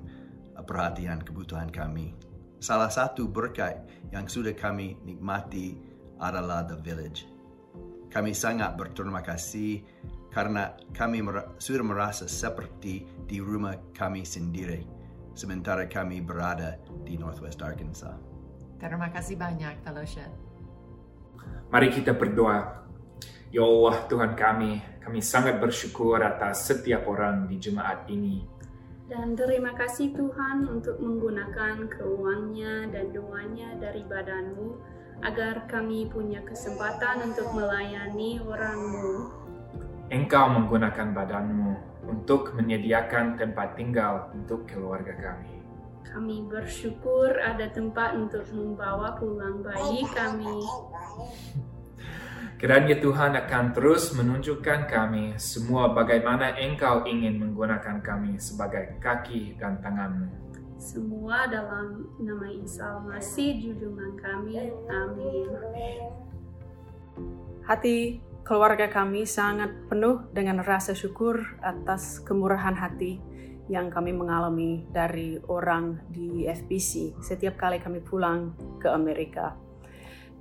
perhatian kebutuhan kami. Salah satu berkat yang sudah kami nikmati adalah The Village. Kami sangat berterima kasih karena kami sudah merasa seperti di rumah kami sendiri sementara kami berada di Northwest Arkansas. Terima kasih banyak, Fellowship. Mari kita berdoa. Ya Allah Tuhan kami, kami sangat bersyukur atas setiap orang di jemaat ini. Dan terima kasih Tuhan untuk menggunakan keuangannya dan doanya dari badanmu agar kami punya kesempatan untuk melayani orangmu. Engkau menggunakan badanmu untuk menyediakan tempat tinggal untuk keluarga kami. Kami bersyukur ada tempat untuk membawa pulang bayi kami. Kiranya Tuhan akan terus menunjukkan kami semua bagaimana Engkau ingin menggunakan kami sebagai kaki dan tanganmu. Semua dalam nama Isa Masih junjungan kami. Amin. Hati keluarga kami sangat penuh dengan rasa syukur atas kemurahan hati yang kami mengalami dari orang di FBC setiap kali kami pulang ke Amerika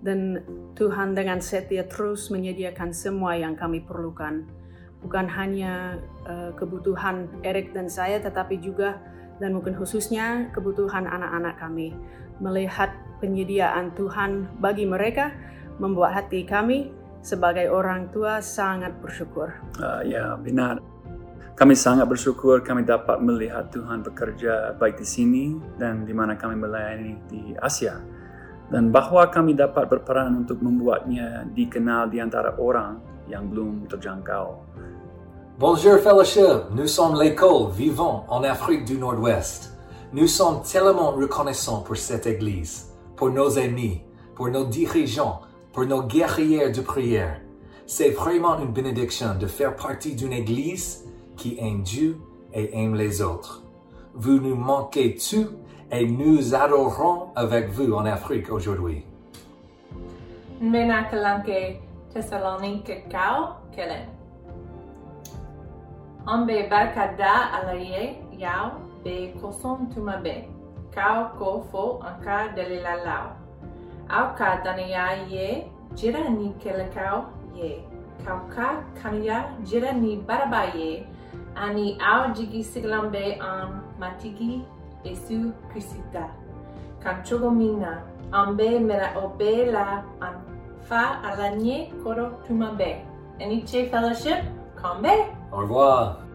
dan Tuhan dengan setia terus menyediakan semua yang kami perlukan. Bukan hanya uh, kebutuhan Erik dan saya, tetapi juga dan mungkin khususnya kebutuhan anak-anak kami. Melihat penyediaan Tuhan bagi mereka membuat hati kami sebagai orang tua sangat bersyukur. Uh, ya, benar. Kami sangat bersyukur kami dapat melihat Tuhan bekerja baik di sini dan di mana kami melayani di Asia dan bahwa kami dapat berperan untuk membuatnya dikenal di antara orang yang belum terjangkau. Bonjour Fellowship, nous sommes l'école vivant en Afrique du Nord-Ouest. Nous sommes tellement reconnaissants pour cette église, pour nos amis, pour nos dirigeants, pour nos guerrières de prière. C'est vraiment une bénédiction de faire partie d'une église qui aime Dieu et aime les autres. Vous nous manquez tout et nous adorons avec vous en Afrique aujourd'hui. Be. Au ka dania ye jira ni kelekau ye. Kau ka kanya jira ni barabaye. Ani au jigi siglambe an matigi Yesu Christa. Kanchogomina, ambe mera obe la an fa alanye koro tumabe. Eniche Fellowship, kambe. Au revoir.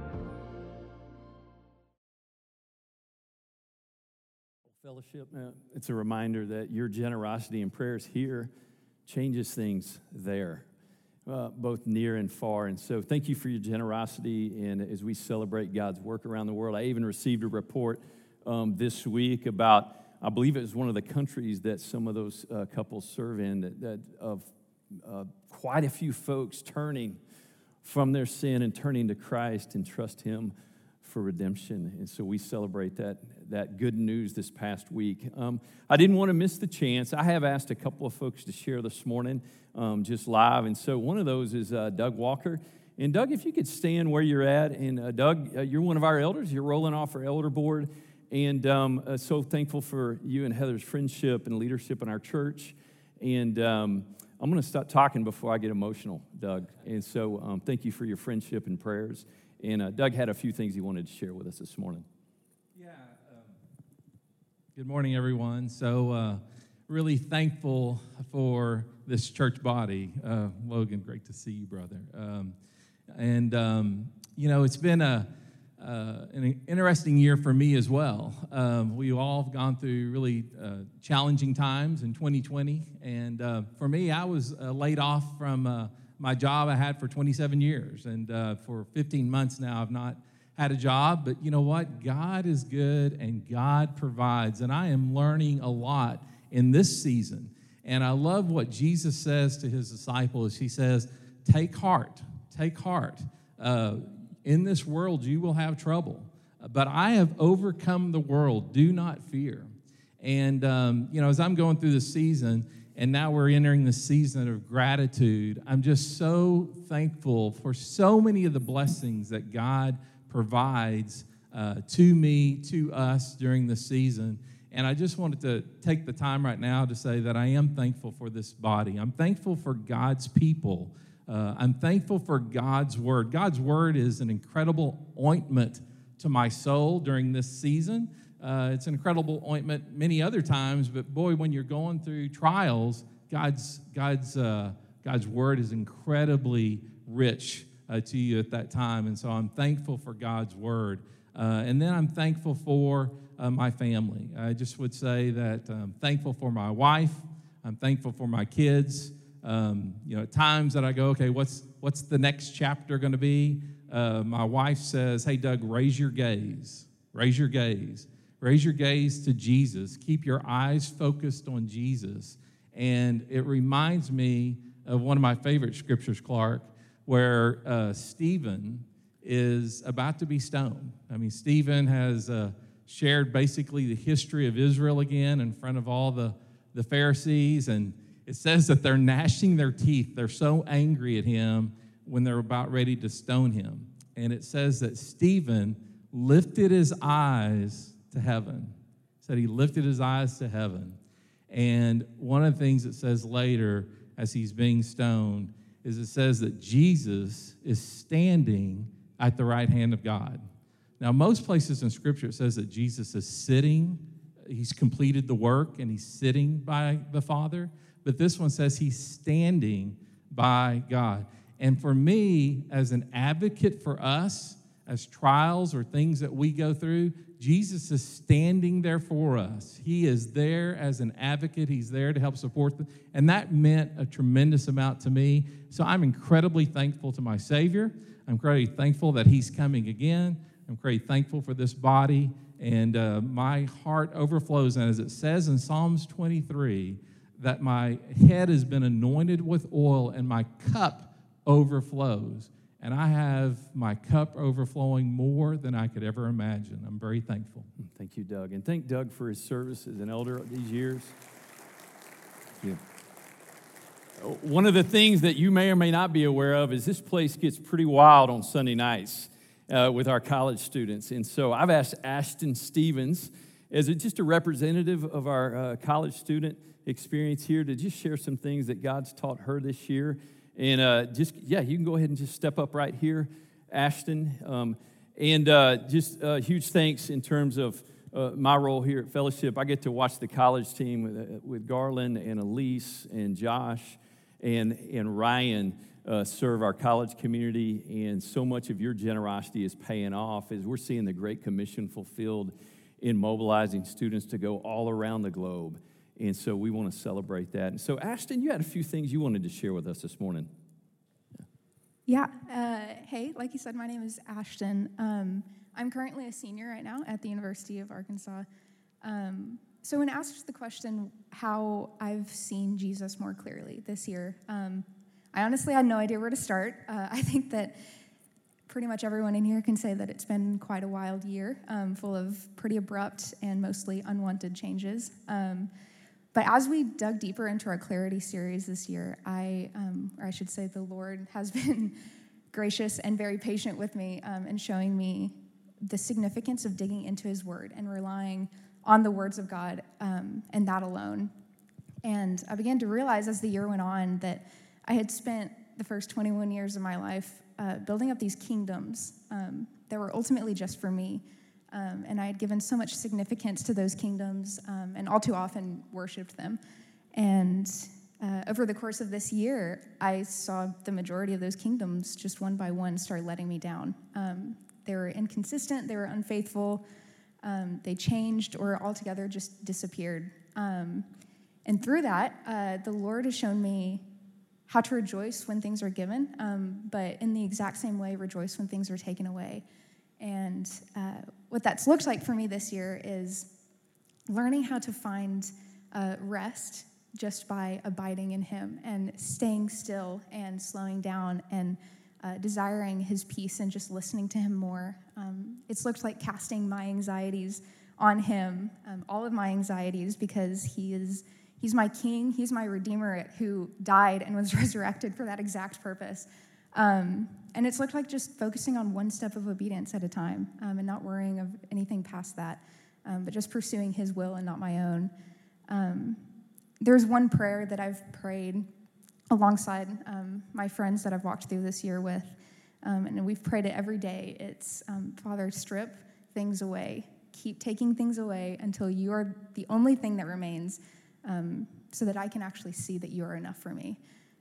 Fellowship, it's a reminder that your generosity and prayers here changes things there, uh, both near and far. And so, thank you for your generosity. And as we celebrate God's work around the world, I even received a report um, this week about, I believe it was one of the countries that some of those uh, couples serve in, that, that of uh, quite a few folks turning from their sin and turning to Christ and trust Him for redemption. And so we celebrate that, that good news this past week. Um, I didn't want to miss the chance. I have asked a couple of folks to share this morning um, just live. And so one of those is uh, Doug Walker. And Doug, if you could stand where you're at, and uh, Doug, uh, you're one of our elders. You're rolling off our elder board. And um, uh, so thankful for you and Heather's friendship and leadership in our church. And um, I'm going to stop talking before I get emotional, Doug. And so um, thank you for your friendship and prayers. And uh, Doug had a few things he wanted to share with us this morning. Good morning, everyone. So, uh, really thankful for this church body. Uh, Logan, great to see you, brother. Um, and, um, you know, it's been a uh, an interesting year for me as well. Um, we all have gone through really uh, challenging times in 2020. And uh, for me, I was uh, laid off from my job I had for 27 years. And for 15 months now, I've not had a job. But you know what? God is good and God provides. And I am learning a lot in this season. And I love what Jesus says to his disciples. He says, Take heart, take heart in this world you will have trouble, but I have overcome the world. Do not fear. And, um, you know, as I'm going through the season, and now we're entering the season of gratitude, I'm just so thankful for so many of the blessings that God provides uh, to me, to us during the season. And I just wanted to take the time right now to say that I am thankful for this body. I'm thankful for God's people uh, I'm thankful for God's word. God's word is an incredible ointment to my soul during this season. Uh, it's an incredible ointment many other times, but boy, when you're going through trials, God's, God's, uh, God's word is incredibly rich uh, to you at that time. And so I'm thankful for God's word. Uh, and then I'm thankful for uh, my family. I just would say that I'm thankful for my wife, I'm thankful for my kids. Um, you know, at times that I go, okay, what's what's the next chapter going to be? Uh, my wife says, "Hey, Doug, raise your gaze. Raise your gaze. Raise your gaze to Jesus. Keep your eyes focused on Jesus." And it reminds me of one of my favorite scriptures, Clark, where uh, Stephen is about to be stoned. I mean, Stephen has uh, shared basically the history of Israel again in front of all the, the Pharisees, and it says that they're gnashing their teeth. They're so angry at him when they're about ready to stone him. And it says that Stephen lifted his eyes to heaven. Said he lifted his eyes to heaven. And one of the things it says later as he's being stoned is it says that Jesus is standing at the right hand of God. Now, most places in Scripture it says that Jesus is sitting, he's completed the work and he's sitting by the Father, but this one says he's standing by God. And for me, as an advocate for us, as trials or things that we go through, Jesus is standing there for us. He is there as an advocate. He's there to help support them. And that meant a tremendous amount to me. So I'm incredibly thankful to my Savior. I'm very thankful that He's coming again. I'm very thankful for this body. And uh, my heart overflows. And as it says in Psalms 23, that my head has been anointed with oil and my cup overflows and I have my cup overflowing more than I could ever imagine. I'm very thankful. Thank you, Doug. And thank Doug for his service as an elder these years. Thank you. One of the things that you may or may not be aware of is this place gets pretty wild on Sunday nights uh, with our college students. And so I've asked Ashton Stevens, as a, just a representative of our uh, college student experience here, to just share some things that God's taught her this year and uh, just, yeah, you can go ahead and just step up right here, Ashton. Um, and uh, just uh, huge thanks in terms of uh, my role here at Fellowship. I get to watch the college team with, uh, with Garland and Elise and Josh and, and Ryan uh, serve our college community. And so much of your generosity is paying off as we're seeing the Great Commission fulfilled in mobilizing students to go all around the globe and so we want to celebrate that. And so, Ashton, you had a few things you wanted to share with us this morning. Yeah. Uh, hey, like you said, my name is Ashton. Um, I'm currently a senior right now at the University of Arkansas. Um, so, when asked the question how I've seen Jesus more clearly this year, um, I honestly had no idea where to start. Uh, I think that pretty much everyone in here can say that it's been quite a wild year, um, full of pretty abrupt and mostly unwanted changes. Um, but as we dug deeper into our clarity series this year, I, um, or I should say, the Lord has been gracious and very patient with me um, and showing me the significance of digging into His Word and relying on the words of God um, and that alone. And I began to realize as the year went on that I had spent the first 21 years of my life uh, building up these kingdoms um, that were ultimately just for me um, and I had given so much significance to those kingdoms um, and all too often worshiped them. And uh, over the course of this year, I saw the majority of those kingdoms just one by one start letting me down. Um, they were inconsistent, they were unfaithful, um, they changed, or altogether just disappeared. Um, and through that, uh, the Lord has shown me how to rejoice when things are given, um, but in the exact same way, rejoice when things are taken away. And uh, what that's looked like for me this year is learning how to find uh, rest just by abiding in Him and staying still and slowing down and uh, desiring His peace and just listening to Him more. Um, it's looked like casting my anxieties on Him, um, all of my anxieties, because He is. He's my king. He's my redeemer who died and was resurrected for that exact purpose. Um, and it's looked like just focusing on one step of obedience at a time um, and not worrying of anything past that, um, but just pursuing His will and not my own. Um, there's one prayer that I've prayed alongside um, my friends that I've walked through this year with, um, and we've prayed it every day. It's um, Father, strip things away, keep taking things away until you are the only thing that remains, so that I can actually see that you are enough for me.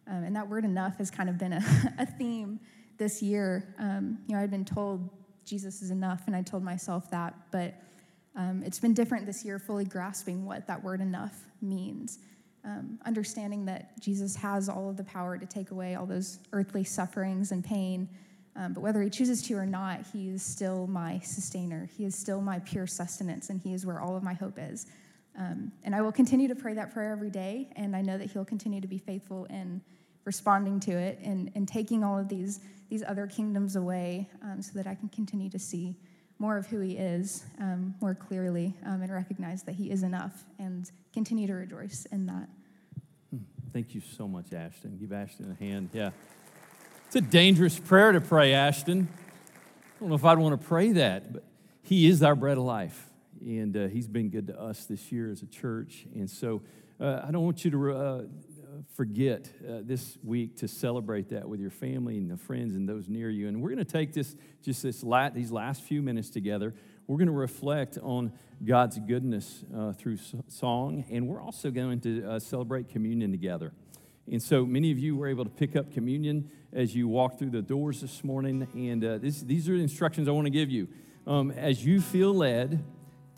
Um, and that word enough has kind of been a, a theme this year. Um, you know, I'd been told Jesus is enough, and I told myself that, but um, it's been different this year, fully grasping what that word enough means. Um, understanding that Jesus has all of the power to take away all those earthly sufferings and pain, um, but whether he chooses to or not, he is still my sustainer. He is still my pure sustenance, and he is where all of my hope is. Um, and I will continue to pray that prayer every day, and I know that He'll continue to be faithful in responding to it and, and taking all of these, these other kingdoms away um, so that I can continue to see more of who He is um, more clearly um, and recognize that He is enough and continue to rejoice in that. Thank you so much, Ashton. Give Ashton a hand. Yeah. It's a dangerous prayer to pray, Ashton. I don't know if I'd want to pray that, but He is our bread of life. And uh, He's been good to us this year as a church. And so uh, I don't want you to uh, forget uh, this week to celebrate that with your family and the friends and those near you. And we're going to take this just this la- these last few minutes together. We're going to reflect on God's goodness uh, through song, and we're also going to uh, celebrate communion together. And so many of you were able to pick up communion as you walked through the doors this morning. And this, these are the instructions I want to give you. Um, as you feel led,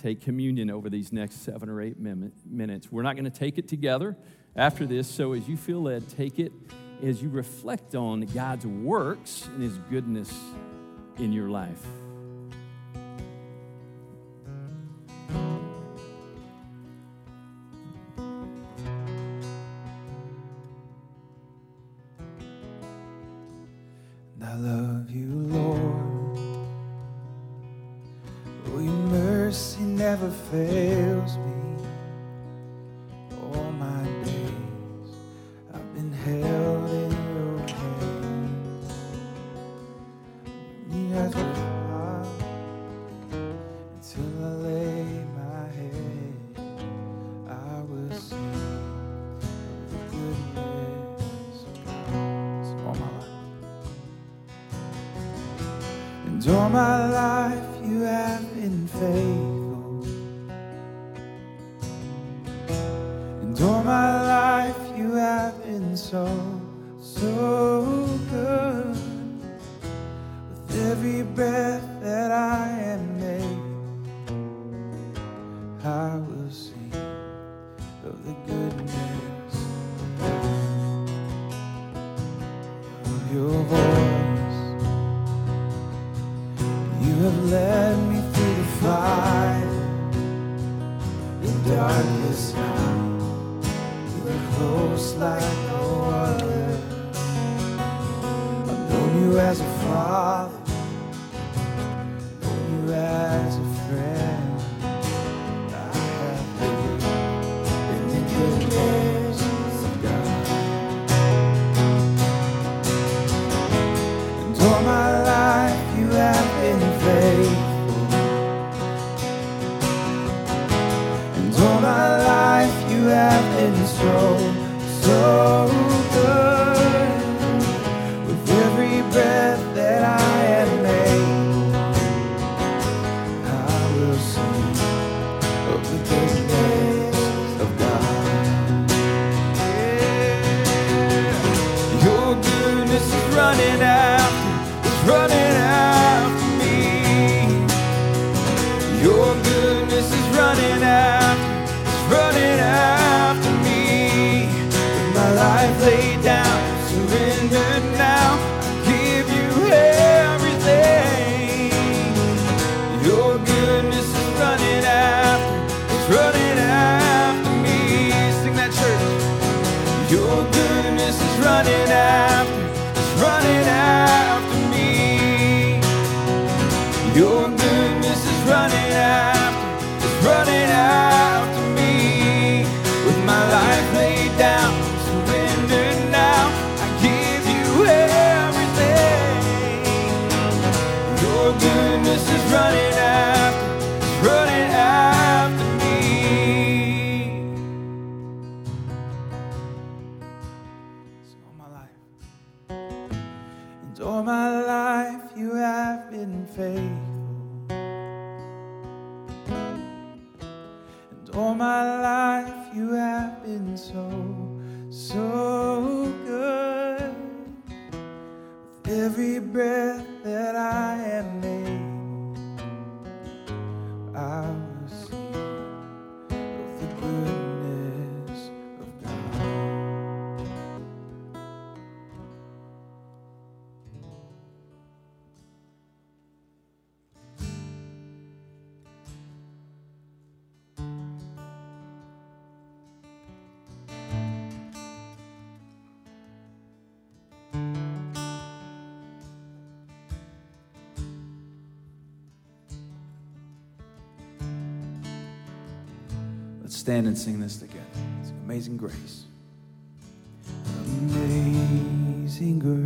take communion over these next seven or eight minutes. We're not going to take it together after this. So as you feel led, take it as you reflect on God's works and His goodness in your life. And all my life you have been faithful. And sing this together. It's Amazing Grace. Amazing grace,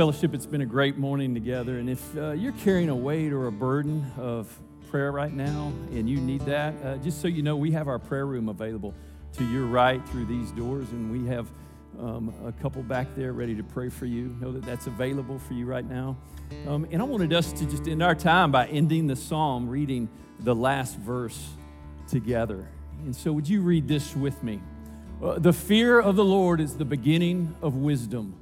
fellowship, it's been a great morning together. And if uh, you're carrying a weight or a burden of prayer right now and you need that, uh, just so you know, we have our prayer room available to your right through these doors, and we have um, a couple back there ready to pray for you. Know that that's available for you right now. Um, and I wanted us to just end our time by ending the psalm reading the last verse together. And so, would you read this with me? Uh, the fear of the Lord is the beginning of wisdom.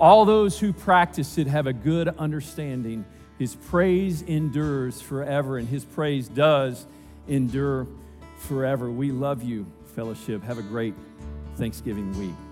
All those who practice it have a good understanding. His praise endures forever, and His praise does endure forever. We love you, fellowship. Have a great Thanksgiving week.